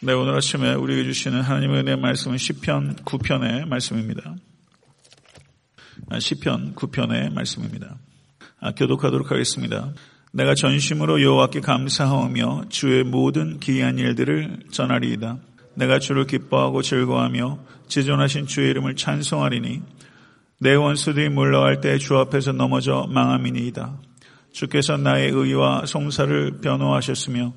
네, 오늘 아침에 우리에게 주시는 하나님의 은혜의 말씀은 시편 9편의 말씀입니다. 아, 시편 9편의 말씀입니다. 아, 교독하도록 하겠습니다. 내가 전심으로 여호와께 감사하며 주의 모든 기이한 일들을 전하리이다. 내가 주를 기뻐하고 즐거워하며 지존하신 주의 이름을 찬송하리니 내 원수들이 물러갈 때 주 앞에서 넘어져 망함이니이다. 주께서 나의 의와 송사를 변호하셨으며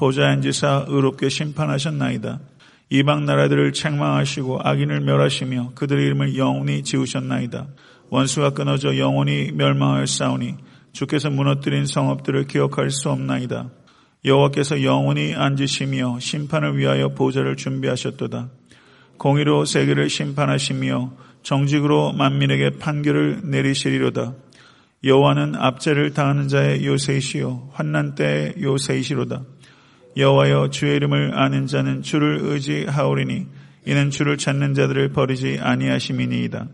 보좌에 앉으사 의롭게 심판하셨나이다. 이방 나라들을 책망하시고 악인을 멸하시며 그들의 이름을 영원히 지우셨나이다. 원수가 끊어져 영원히 멸망하였사오니 주께서 무너뜨린 성읍들을 기억할 수 없나이다. 여호와께서 영원히 앉으시며 심판을 위하여 보좌를 준비하셨도다. 공의로 세계를 심판하시며 정직으로 만민에게 판결을 내리시리로다. 여호와는 압제를 당하는 자의 요새이시요 환난 때의 요새이시로다. 여호와여 주의 이름을 아는 자는 주를 의지하오리니 이는 주를 찾는 자들을 버리지 아니하심이니이다.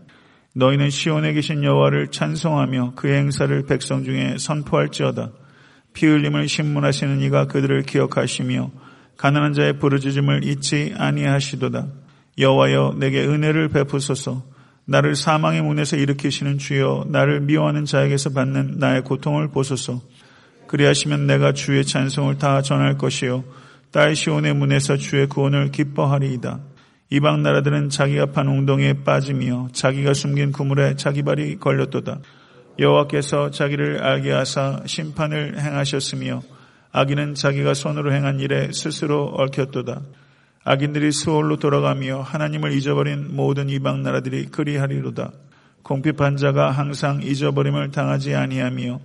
너희는 시온에 계신 여호와를 찬송하며 그의 행사를 백성 중에 선포할지어다. 피 흘림을 신문하시는 이가 그들을 기억하시며 가난한 자의 부르짖음을 잊지 아니하시도다. 여호와여 내게 은혜를 베푸소서. 나를 사망의 문에서 일으키시는 주여 나를 미워하는 자에게서 받는 나의 고통을 보소서. 그리하시면 내가 주의 찬송을 다 전할 것이요 딸 시온의 문에서 주의 구원을 기뻐하리이다. 이방 나라들은 자기가 판 웅덩이에 빠지며 자기가 숨긴 구물에 자기 발이 걸렸도다. 여호와께서 자기를 알게 하사 심판을 행하셨으며 악인은 자기가 손으로 행한 일에 스스로 얽혔도다. 악인들이 수월로 돌아가며 하나님을 잊어버린 모든 이방 나라들이 그리하리로다. 공핍한 자가 항상 잊어버림을 당하지 아니하며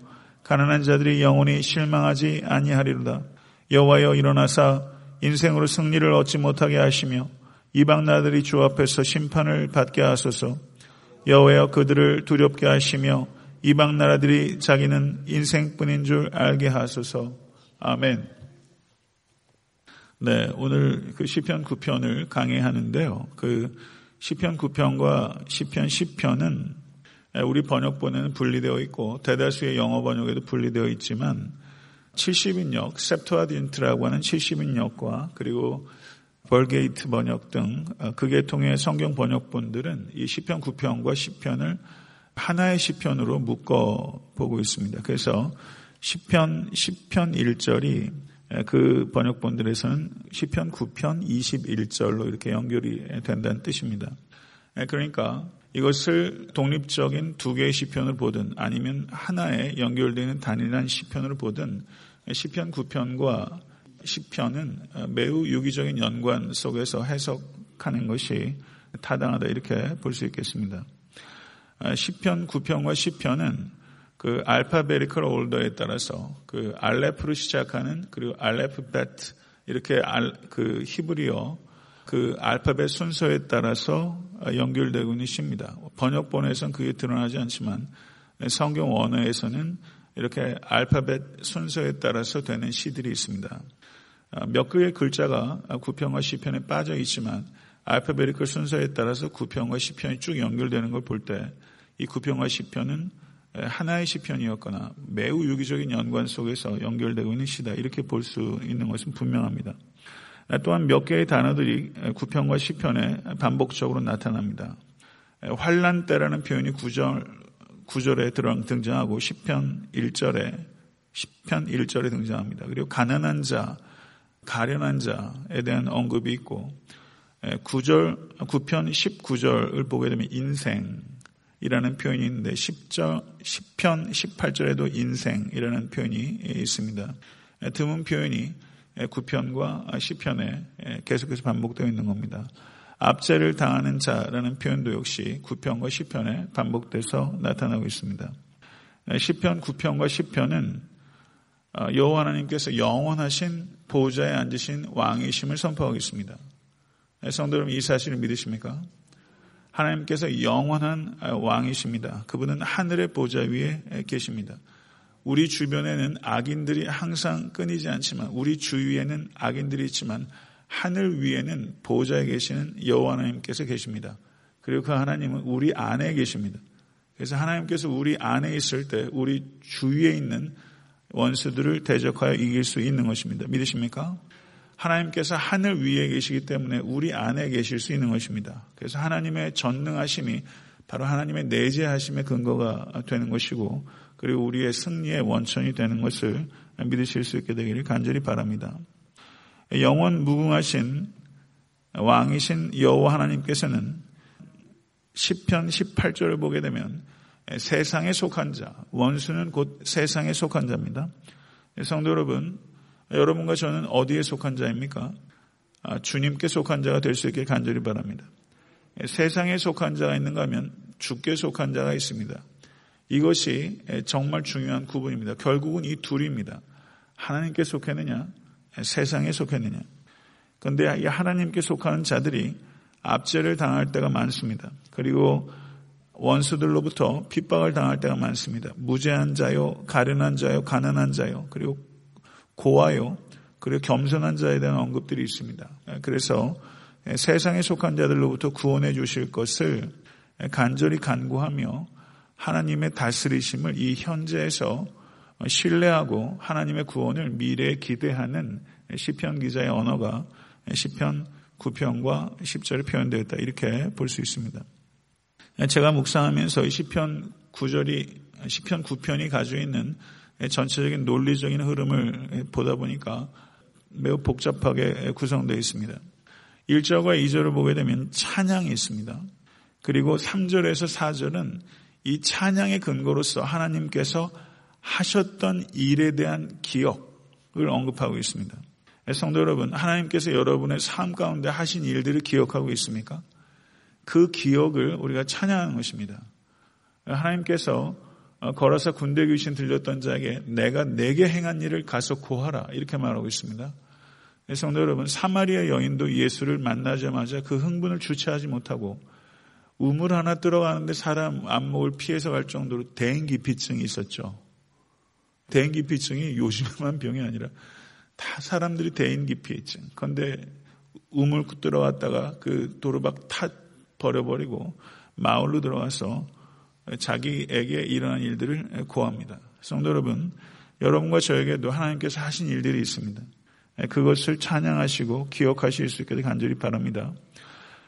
가난한 자들이 영원히 실망하지 아니하리로다. 여호와여 일어나사 인생으로 승리를 얻지 못하게 하시며 이방 나들이 주 앞에서 심판을 받게 하소서. 여호와여 그들을 두렵게 하시며 이방 나라들이 자기는 인생뿐인 줄 알게 하소서. 아멘. 네, 오늘 그 시편 9편을 강의하는데요. 그 시편 9편과 시편 10편은 예, 우리 번역본에는 분리되어 있고 대다수의 영어 번역에도 분리되어 있지만 70인역, 셉토아딘트라고 하는 70인역과 그리고 벌게이트 번역 등 그계통의 성경 번역본들은 이 시편 9편과 10편을 하나의 시편으로 묶어 보고 있습니다. 그래서 시편 10편 1절이 그 번역본들에서는 시편 9편 21절로 이렇게 연결이 된다는 뜻입니다. 예, 그러니까 이것을 독립적인 두 개의 시편을 보든 아니면 하나의 연결되는 단일한 시편으로 보든 시편 9편과 시편은 매우 유기적인 연관 속에서 해석하는 것이 타당하다 이렇게 볼 수 있겠습니다. 시편 9편과 시편은 그 알파베리컬 올더에 따라서 그 알레프로 시작하는 그리고 알레프벳 이렇게 알, 그 히브리어 그 알파벳 순서에 따라서 연결되고 있는 시입니다. 번역본에서는 그게 드러나지 않지만 성경 원어에서는 이렇게 알파벳 순서에 따라서 되는 시들이 있습니다. 몇 개의 글자가 구편과 시편에 빠져 있지만 알파베리컬 순서에 따라서 구편과 시편이 쭉 연결되는 걸 볼 때 이 구편과 시편은 하나의 시편이었거나 매우 유기적인 연관 속에서 연결되고 있는 시다 이렇게 볼 수 있는 것은 분명합니다. 또한 몇 개의 단어들이 구편과 시편에 반복적으로 나타납니다. 환란 때라는 표현이 구절 구절에 등장하고 시편 1절에 시편 1절에 등장합니다. 그리고 가난한 자, 가련한 자에 대한 언급이 있고 9절 9편 19절을 보게 되면 인생이라는 표현이 있는데 10절 10편 18절에도 인생이라는 표현이 있습니다. 드문 표현이 9편과 10편에 계속해서 반복되어 있는 겁니다. 압제를 당하는 자라는 표현도 역시 9편과 10편에 반복돼서 나타나고 있습니다. 10편, 9편과 10편은 여호와 하나님께서 영원하신 보좌에 앉으신 왕이심을 선포하고 있습니다. 성도 여러분 이 사실을 믿으십니까? 하나님께서 영원한 왕이십니다. 그분은 하늘의 보좌 위에 계십니다. 우리 주변에는 악인들이 항상 끊이지 않지만 우리 주위에는 악인들이 있지만 하늘 위에는 보좌에 계시는 여호와 하나님께서 계십니다. 그리고 그 하나님은 우리 안에 계십니다. 그래서 하나님께서 우리 안에 있을 때 우리 주위에 있는 원수들을 대적하여 이길 수 있는 것입니다. 믿으십니까? 하나님께서 하늘 위에 계시기 때문에 우리 안에 계실 수 있는 것입니다. 그래서 하나님의 전능하심이 바로 하나님의 내재하심의 근거가 되는 것이고 그리고 우리의 승리의 원천이 되는 것을 믿으실 수 있게 되기를 간절히 바랍니다. 영원 무궁하신 왕이신 여호와 하나님께서는 10편 18절을 보게 되면 세상에 속한 자, 원수는 곧 세상에 속한 자입니다. 성도 여러분, 여러분과 저는 어디에 속한 자입니까? 아, 주님께 속한 자가 될 수 있길 간절히 바랍니다. 세상에 속한 자가 있는가 하면 주께 속한 자가 있습니다. 이것이 정말 중요한 구분입니다. 결국은 이 둘입니다. 하나님께 속했느냐, 세상에 속했느냐. 그런데 이 하나님께 속하는 자들이 압제를 당할 때가 많습니다. 그리고 원수들로부터 핍박을 당할 때가 많습니다. 무죄한 자요, 가련한 자요, 가난한 자요, 그리고 고아요, 그리고 겸손한 자에 대한 언급들이 있습니다. 그래서 세상에 속한 자들로부터 구원해 주실 것을 간절히 간구하며 하나님의 다스리심을 이 현재에서 신뢰하고 하나님의 구원을 미래에 기대하는 시편 기자의 언어가 시편 9편과 10절에 표현되어 있다 이렇게 볼 수 있습니다. 제가 묵상하면서 시편 9절이 시편 9편이 가지고 있는 전체적인 논리적인 흐름을 보다 보니까 매우 복잡하게 구성되어 있습니다. 1절과 2절을 보게 되면 찬양이 있습니다. 그리고 3절에서 4절은 이 찬양의 근거로서 하나님께서 하셨던 일에 대한 기억을 언급하고 있습니다. 성도 여러분, 하나님께서 여러분의 삶 가운데 하신 일들을 기억하고 있습니까? 그 기억을 우리가 찬양하는 것입니다. 하나님께서 걸어서 군대 귀신 들렸던 자에게 내가 내게 행한 일을 가서 고하라 이렇게 말하고 있습니다. 성도 여러분, 사마리아 여인도 예수를 만나자마자 그 흥분을 주체하지 못하고 우물 하나 들어가는데 사람 안목을 피해서 갈 정도로 대인기피증이 있었죠. 대인기피증이 요즘만 병이 아니라 다 사람들이 대인기피증. 그런데 우물 들어갔다가 그 도로박 타 버려버리고 마을로 들어가서 자기에게 일어난 일들을 고합니다. 성도 여러분, 여러분과 저에게도 하나님께서 하신 일들이 있습니다. 그것을 찬양하시고 기억하실 수 있게 간절히 바랍니다.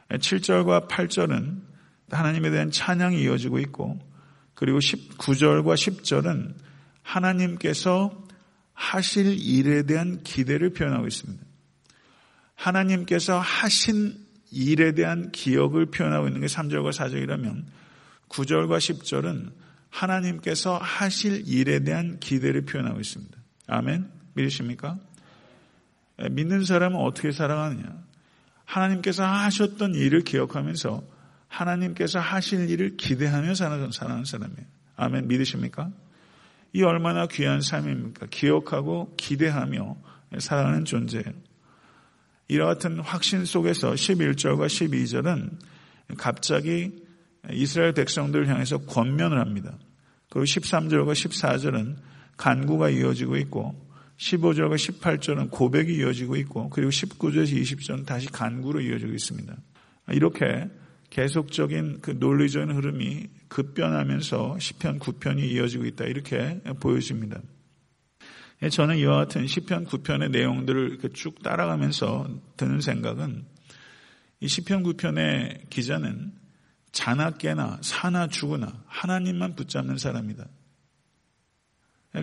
7절과 8절은 하나님에 대한 찬양이 이어지고 있고 그리고 19절과 10절은 하나님께서 하실 일에 대한 기대를 표현하고 있습니다. 하나님께서 하신 일에 대한 기억을 표현하고 있는 게 3절과 4절이라면 9절과 10절은 하나님께서 하실 일에 대한 기대를 표현하고 있습니다. 아멘? 믿으십니까? 믿는 사람은 어떻게 살아가느냐? 하나님께서 하셨던 일을 기억하면서 하나님께서 하실 일을 기대하며 살아가는 사람이에요. 아멘. 믿으십니까? 이 얼마나 귀한 삶입니까? 기억하고 기대하며 살아가는 존재예요. 이와 같은 확신 속에서 11절과 12절은 갑자기 이스라엘 백성들을 향해서 권면을 합니다. 그리고 13절과 14절은 간구가 이어지고 있고 15절과 18절은 고백이 이어지고 있고 그리고 19절에서 20절은 다시 간구로 이어지고 있습니다. 이렇게 계속적인 그 논리적인 흐름이 급변하면서 10편 9편이 이어지고 있다 이렇게 보여집니다. 저는 이와 같은 10편 9편의 내용들을 쭉 따라가면서 드는 생각은 이 10편 9편의 기자는 자나 깨나 사나 죽으나 하나님만 붙잡는 사람이다.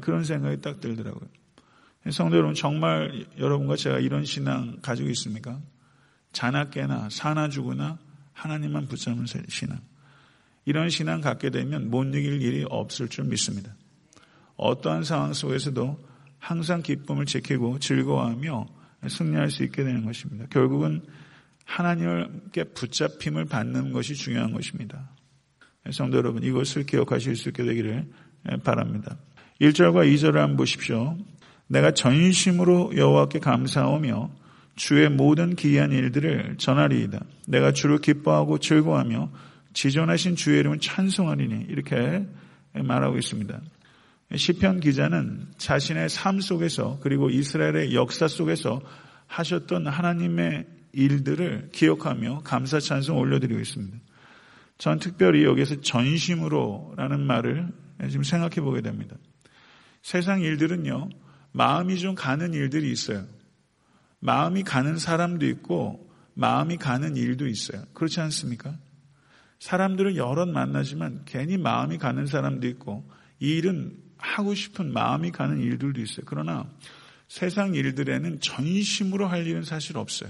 그런 생각이 딱 들더라고요. 성도 여러분 정말 여러분과 제가 이런 신앙 가지고 있습니까? 자나 깨나 사나 죽으나 하나님만 붙잡는 신앙. 이런 신앙 갖게 되면 못 이길 일이 없을 줄 믿습니다. 어떠한 상황 속에서도 항상 기쁨을 지키고 즐거워하며 승리할 수 있게 되는 것입니다. 결국은 하나님께 붙잡힘을 받는 것이 중요한 것입니다. 성도 여러분 이것을 기억하실 수 있게 되기를 바랍니다. 1절과 2절을 한번 보십시오. 내가 전심으로 여호와께 감사하며 주의 모든 기이한 일들을 전하리이다. 내가 주를 기뻐하고 즐거워하며 지존하신 주의 이름을 찬송하리니 이렇게 말하고 있습니다. 시편 기자는 자신의 삶 속에서 그리고 이스라엘의 역사 속에서 하셨던 하나님의 일들을 기억하며 감사 찬송 올려드리고 있습니다. 전 특별히 여기서 전심으로라는 말을 지금 생각해 보게 됩니다. 세상 일들은요, 마음이 좀 가는 일들이 있어요. 마음이 가는 사람도 있고 마음이 가는 일도 있어요. 그렇지 않습니까? 사람들은 여럿 만나지만 괜히 마음이 가는 사람도 있고 이 일은 하고 싶은 마음이 가는 일들도 있어요. 그러나 세상 일들에는 전심으로 할 일은 사실 없어요.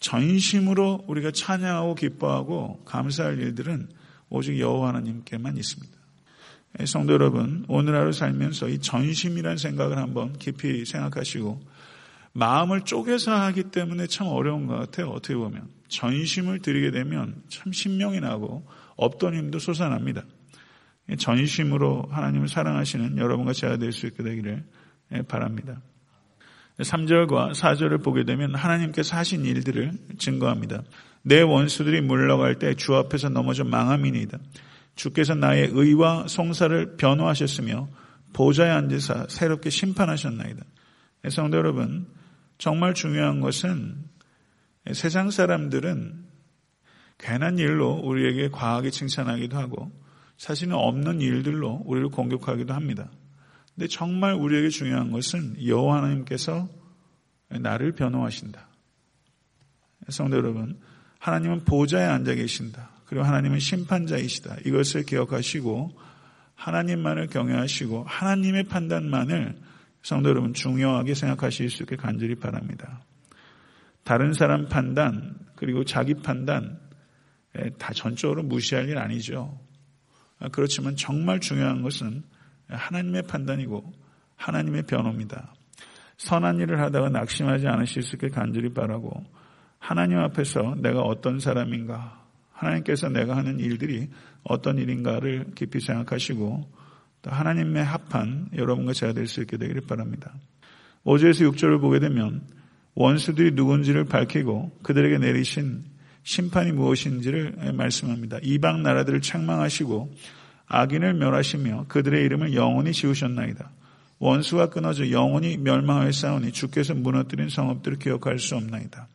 전심으로 우리가 찬양하고 기뻐하고 감사할 일들은 오직 여호와 하나님께만 있습니다. 예, 성도 여러분, 오늘 하루 살면서 이 전심이라는 생각을 한번 깊이 생각하시고 마음을 쪼개서 하기 때문에 참 어려운 것 같아요. 어떻게 보면 전심을 드리게 되면 참 신명이 나고 없던 힘도 솟아납니다. 예, 전심으로 하나님을 사랑하시는 여러분과 제가 될 수 있게 되기를 예, 바랍니다. 3절과 4절을 보게 되면 하나님께서 하신 일들을 증거합니다. 내 원수들이 물러갈 때 주 앞에서 넘어져 망함이니이다. 주께서 나의 의와 송사를 변호하셨으며 보좌에 앉으사 새롭게 심판하셨나이다. 성도 여러분, 정말 중요한 것은 세상 사람들은 괜한 일로 우리에게 과하게 칭찬하기도 하고 사실은 없는 일들로 우리를 공격하기도 합니다. 근데 정말 우리에게 중요한 것은 여호와 하나님께서 나를 변호하신다. 성도 여러분, 하나님은 보좌에 앉아 계신다. 그리고 하나님은 심판자이시다. 이것을 기억하시고 하나님만을 경외하시고 하나님의 판단만을 성도 여러분 중요하게 생각하실 수 있게 간절히 바랍니다. 다른 사람 판단 그리고 자기 판단 다 전적으로 무시할 일 아니죠. 그렇지만 정말 중요한 것은 하나님의 판단이고 하나님의 변호입니다. 선한 일을 하다가 낙심하지 않으실 수 있게 간절히 바라고 하나님 앞에서 내가 어떤 사람인가 하나님께서 내가 하는 일들이 어떤 일인가를 깊이 생각하시고 또 하나님의 합한 여러분과 제가 될 수 있게 되기를 바랍니다. 5절에서 6절을 보게 되면 원수들이 누군지를 밝히고 그들에게 내리신 심판이 무엇인지를 말씀합니다. 이방 나라들을 책망하시고 악인을 멸하시며 그들의 이름을 영원히 지우셨나이다. 원수가 끊어져 영원히 멸망하여 싸우니 주께서 무너뜨린 성읍들을 기억할 수 없나이다.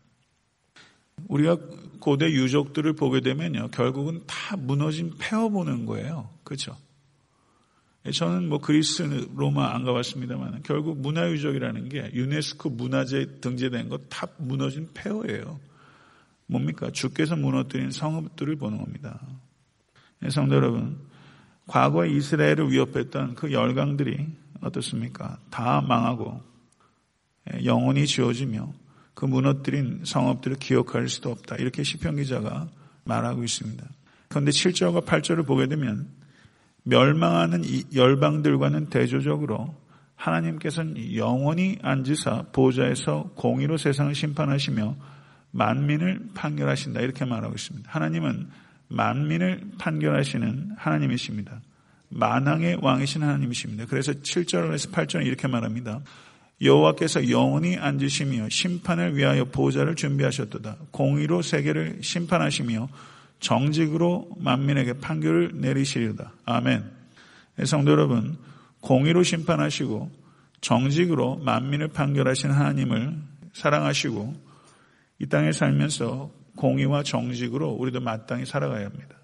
우리가 고대 유적들을 보게 되면요, 결국은 다 무너진 폐허 보는 거예요. 그렇죠? 저는 뭐 그리스, 로마 안 가봤습니다만 결국 문화유적이라는 게 유네스코 문화재 등재된 거 다 무너진 폐허예요. 뭡니까? 주께서 무너뜨린 성읍들을 보는 겁니다. 성도 여러분, 과거에 이스라엘을 위협했던 그 열강들이 어떻습니까? 다 망하고 영원히 지어지며 그 무너뜨린 성업들을 기억할 수도 없다. 이렇게 시편 기자가 말하고 있습니다. 그런데 7절과 8절을 보게 되면 멸망하는 이 열방들과는 대조적으로 하나님께서는 영원히 앉으사 보좌에서 공의로 세상을 심판하시며 만민을 판결하신다. 이렇게 말하고 있습니다. 하나님은 만민을 판결하시는 하나님이십니다. 만왕의 왕이신 하나님이십니다. 그래서 7절에서 8절은 이렇게 말합니다. 여호와께서 영원히 앉으시며 심판을 위하여 보좌를 준비하셨도다. 공의로 세계를 심판하시며 정직으로 만민에게 판결을 내리시리다. 아멘. 성도 여러분, 공의로 심판하시고 정직으로 만민을 판결하신 하나님을 사랑하시고 이 땅에 살면서 공의와 정직으로 우리도 마땅히 살아가야 합니다.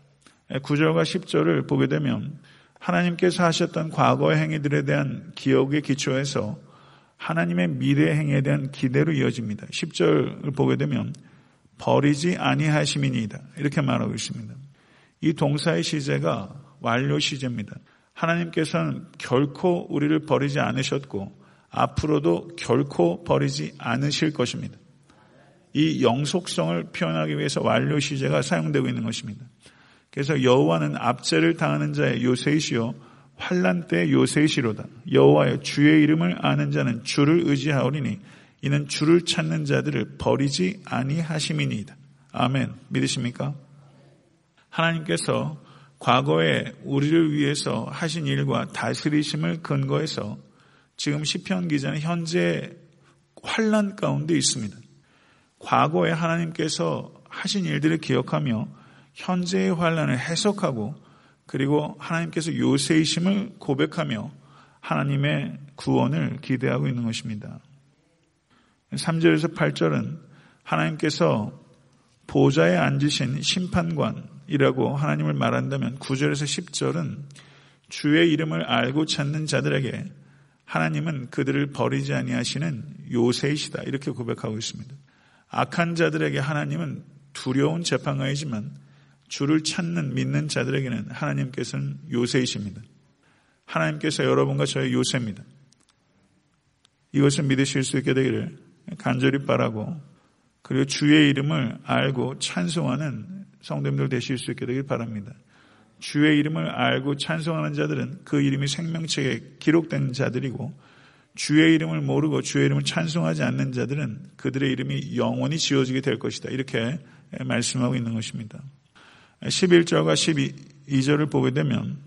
9절과 10절을 보게 되면 하나님께서 하셨던 과거의 행위들에 대한 기억에 기초해서 하나님의 미래 행위에 대한 기대로 이어집니다. 10절을 보게 되면 버리지 아니하심이니이다. 이렇게 말하고 있습니다. 이 동사의 시제가 완료 시제입니다. 하나님께서는 결코 우리를 버리지 않으셨고 앞으로도 결코 버리지 않으실 것입니다. 이 영속성을 표현하기 위해서 완료 시제가 사용되고 있는 것입니다. 그래서 여호와는 압제를 당하는 자의 요새이시요 환란 때 요새이시로다. 여호와의 주의 이름을 아는 자는 주를 의지하오리니 이는 주를 찾는 자들을 버리지 아니하심이니이다. 아멘. 믿으십니까? 하나님께서 과거에 우리를 위해서 하신 일과 다스리심을 근거해서 지금 시편 기자는 현재 환란 가운데 있습니다. 과거에 하나님께서 하신 일들을 기억하며 현재의 환란을 해석하고 그리고 하나님께서 요새이심을 고백하며 하나님의 구원을 기대하고 있는 것입니다. 3절에서 8절은 하나님께서 보좌에 앉으신 심판관이라고 하나님을 말한다면 9절에서 10절은 주의 이름을 알고 찾는 자들에게 하나님은 그들을 버리지 아니하시는 요새이시다. 이렇게 고백하고 있습니다. 악한 자들에게 하나님은 두려운 재판관이지만 주를 찾는 믿는 자들에게는 하나님께서는 요새이십니다. 하나님께서 여러분과 저의 요새입니다. 이것을 믿으실 수 있게 되기를 간절히 바라고 그리고 주의 이름을 알고 찬송하는 성도님들 되실 수 있게 되길 바랍니다. 주의 이름을 알고 찬송하는 자들은 그 이름이 생명책에 기록된 자들이고 주의 이름을 모르고 주의 이름을 찬송하지 않는 자들은 그들의 이름이 영원히 지워지게 될 것이다. 이렇게 말씀하고 있는 것입니다. 11절과 12절을 보게 되면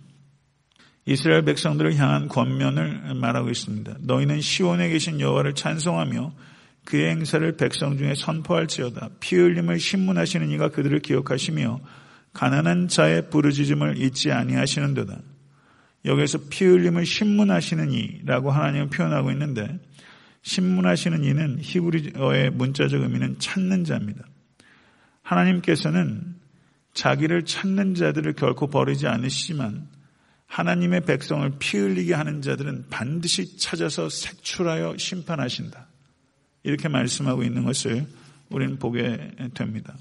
이스라엘 백성들을 향한 권면을 말하고 있습니다. 너희는 시온에 계신 여호와를 찬송하며 그의 행사를 백성 중에 선포할지어다. 피 흘림을 신문하시는 이가 그들을 기억하시며 가난한 자의 부르짖음을 잊지 아니하시는도다. 여기에서 피 흘림을 신문하시는 이라고 하나님은 표현하고 있는데 신문하시는 이는 히브리어의 문자적 의미는 찾는 자입니다. 하나님께서는 자기를 찾는 자들을 결코 버리지 않으시지만 하나님의 백성을 피 흘리게 하는 자들은 반드시 찾아서 색출하여 심판하신다. 이렇게 말씀하고 있는 것을 우리는 보게 됩니다.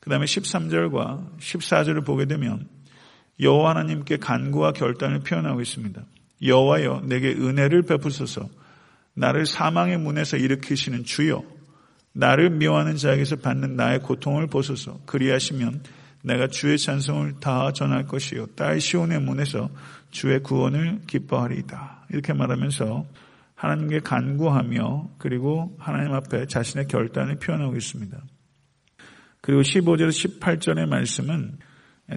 그 다음에 13절과 14절을 보게 되면 여호와 하나님께 간구와 결단을 표현하고 있습니다. 여호와여 내게 은혜를 베푸소서 나를 사망의 문에서 일으키시는 주여 나를 미워하는 자에게서 받는 나의 고통을 보소서 그리하시면 내가 주의 찬송을 다 전할 것이요 딸 시온의 문에서 주의 구원을 기뻐하리이다 이렇게 말하면서 하나님께 간구하며 그리고 하나님 앞에 자신의 결단을 표현하고 있습니다. 그리고 15절에서 18절의 말씀은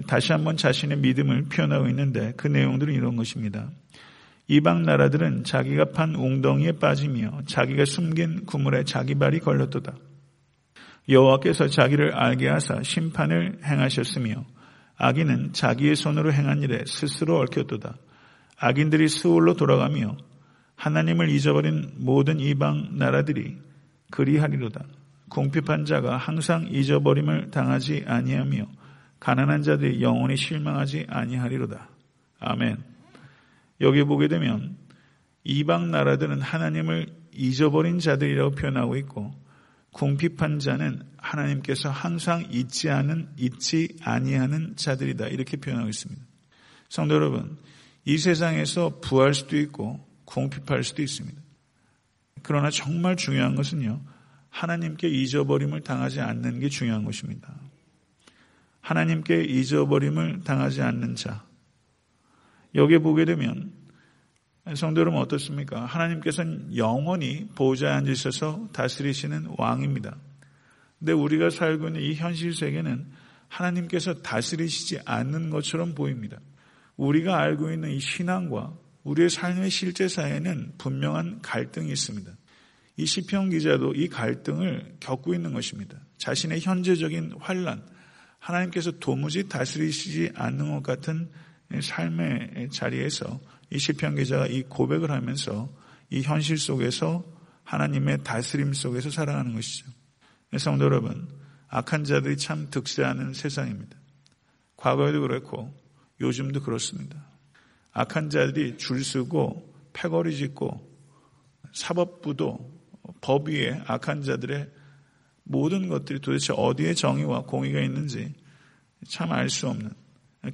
다시 한번 자신의 믿음을 표현하고 있는데 그 내용들은 이런 것입니다. 이방 나라들은 자기가 판 웅덩이에 빠지며 자기가 숨긴 구물에 자기 발이 걸렸도다. 여호와께서 자기를 알게 하사 심판을 행하셨으며 악인은 자기의 손으로 행한 일에 스스로 얽혔도다. 악인들이 스올로 돌아가며 하나님을 잊어버린 모든 이방 나라들이 그리하리로다. 공핍한 자가 항상 잊어버림을 당하지 아니하며 가난한 자들이 영원히 실망하지 아니하리로다. 아멘. 여기 보게 되면 이방 나라들은 하나님을 잊어버린 자들이라고 표현하고 있고 궁핍한 자는 하나님께서 항상 잊지 않은 잊지 아니하는 자들이다 이렇게 표현하고 있습니다. 성도 여러분, 이 세상에서 부할 수도 있고 궁핍할 수도 있습니다. 그러나 정말 중요한 것은요. 하나님께 잊어버림을 당하지 않는 게 중요한 것입니다. 하나님께 잊어버림을 당하지 않는 자. 여기에 보게 되면 성도 여러분 어떻습니까? 하나님께서는 영원히 보좌에 앉으셔서 다스리시는 왕입니다. 근데 우리가 살고 있는 이 현실 세계는 하나님께서 다스리시지 않는 것처럼 보입니다. 우리가 알고 있는 이 신앙과 우리의 삶의 실제 사회는 분명한 갈등이 있습니다. 이 시편 기자도 이 갈등을 겪고 있는 것입니다. 자신의 현재적인 환란, 하나님께서 도무지 다스리시지 않는 것 같은 삶의 자리에서 이 시편 기자가 이 고백을 하면서 이 현실 속에서 하나님의 다스림 속에서 살아가는 것이죠. 성도 여러분, 악한 자들이 참 득세하는 세상입니다. 과거에도 그렇고 요즘도 그렇습니다. 악한 자들이 줄 서고 패거리 짓고 사법부도 법 위에 악한 자들의 모든 것들이 도대체 어디에 정의와 공의가 있는지 참 알 수 없는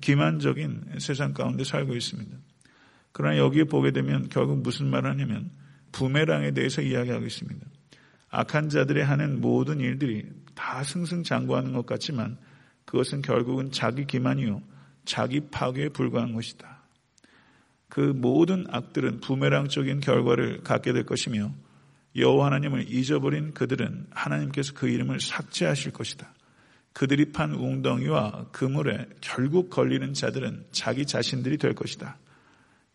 기만적인 세상 가운데 살고 있습니다. 그러나 여기에 보게 되면 결국 무슨 말을 하냐면 부메랑에 대해서 이야기하고 있습니다. 악한 자들의 하는 모든 일들이 다 승승장구하는 것 같지만 그것은 결국은 자기 기만이요 자기 파괴에 불과한 것이다. 그 모든 악들은 부메랑적인 결과를 갖게 될 것이며 여호와 하나님을 잊어버린 그들은 하나님께서 그 이름을 삭제하실 것이다. 그들이 판 웅덩이와 그물에 결국 걸리는 자들은 자기 자신들이 될 것이다.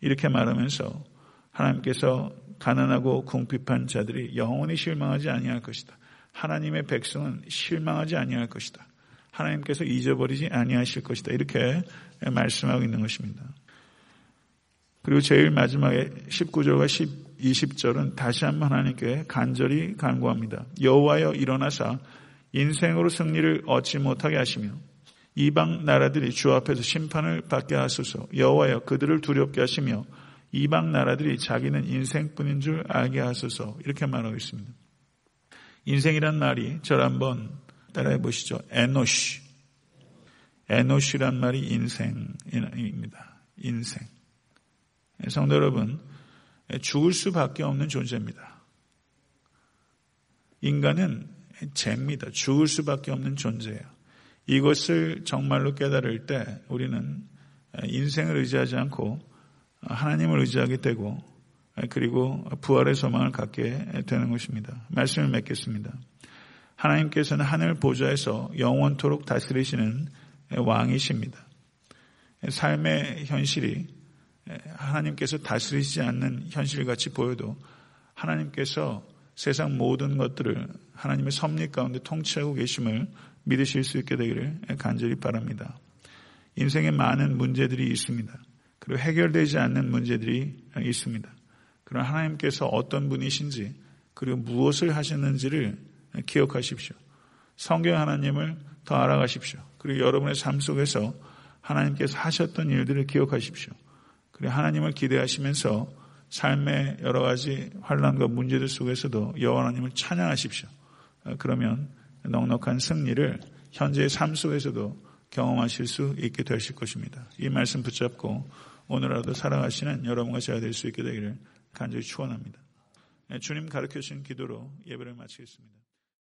이렇게 말하면서 하나님께서 가난하고 궁핍한 자들이 영원히 실망하지 아니할 것이다. 하나님의 백성은 실망하지 아니할 것이다. 하나님께서 잊어버리지 아니하실 것이다. 이렇게 말씀하고 있는 것입니다. 그리고 제일 마지막에 19절과 10, 20절은 다시 한번 하나님께 간절히 간구합니다. 여호와여 일어나사 인생으로 승리를 얻지 못하게 하시며 이방 나라들이 주 앞에서 심판을 받게 하소서. 여호와여 그들을 두렵게 하시며 이방 나라들이 자기는 인생뿐인 줄 알게 하소서 이렇게 말하고 있습니다. 인생이란 말이 저를 한번 따라해 보시죠. 에노시. 에노시란 말이 인생입니다. 인생. 성도 여러분, 죽을 수밖에 없는 존재입니다. 인간은 죄입니다. 죽을 수밖에 없는 존재예요. 이것을 정말로 깨달을 때 우리는 인생을 의지하지 않고 하나님을 의지하게 되고 그리고 부활의 소망을 갖게 되는 것입니다. 말씀을 맺겠습니다. 하나님께서는 하늘 보좌에서 영원토록 다스리시는 왕이십니다. 삶의 현실이 하나님께서 다스리지 않는 현실같이 보여도 하나님께서 세상 모든 것들을 하나님의 섭리 가운데 통치하고 계심을 믿으실 수 있게 되기를 간절히 바랍니다. 인생에 많은 문제들이 있습니다. 그리고 해결되지 않는 문제들이 있습니다. 그러나 하나님께서 어떤 분이신지 그리고 무엇을 하셨는지를 기억하십시오. 성경 하나님을 더 알아가십시오. 그리고 여러분의 삶 속에서 하나님께서 하셨던 일들을 기억하십시오. 그리고 하나님을 기대하시면서 삶의 여러 가지 환란과 문제들 속에서도 여호와 하나님을 찬양하십시오. 그러면 넉넉한 승리를 현재의 삶 속에서도 경험하실 수 있게 되실 것입니다. 이 말씀 붙잡고 오늘라도 살아가시는 여러분과 제가 될 수 있게 되기를 간절히 축원합니다. 주님 가르쳐 주신 기도로 예배를 마치겠습니다.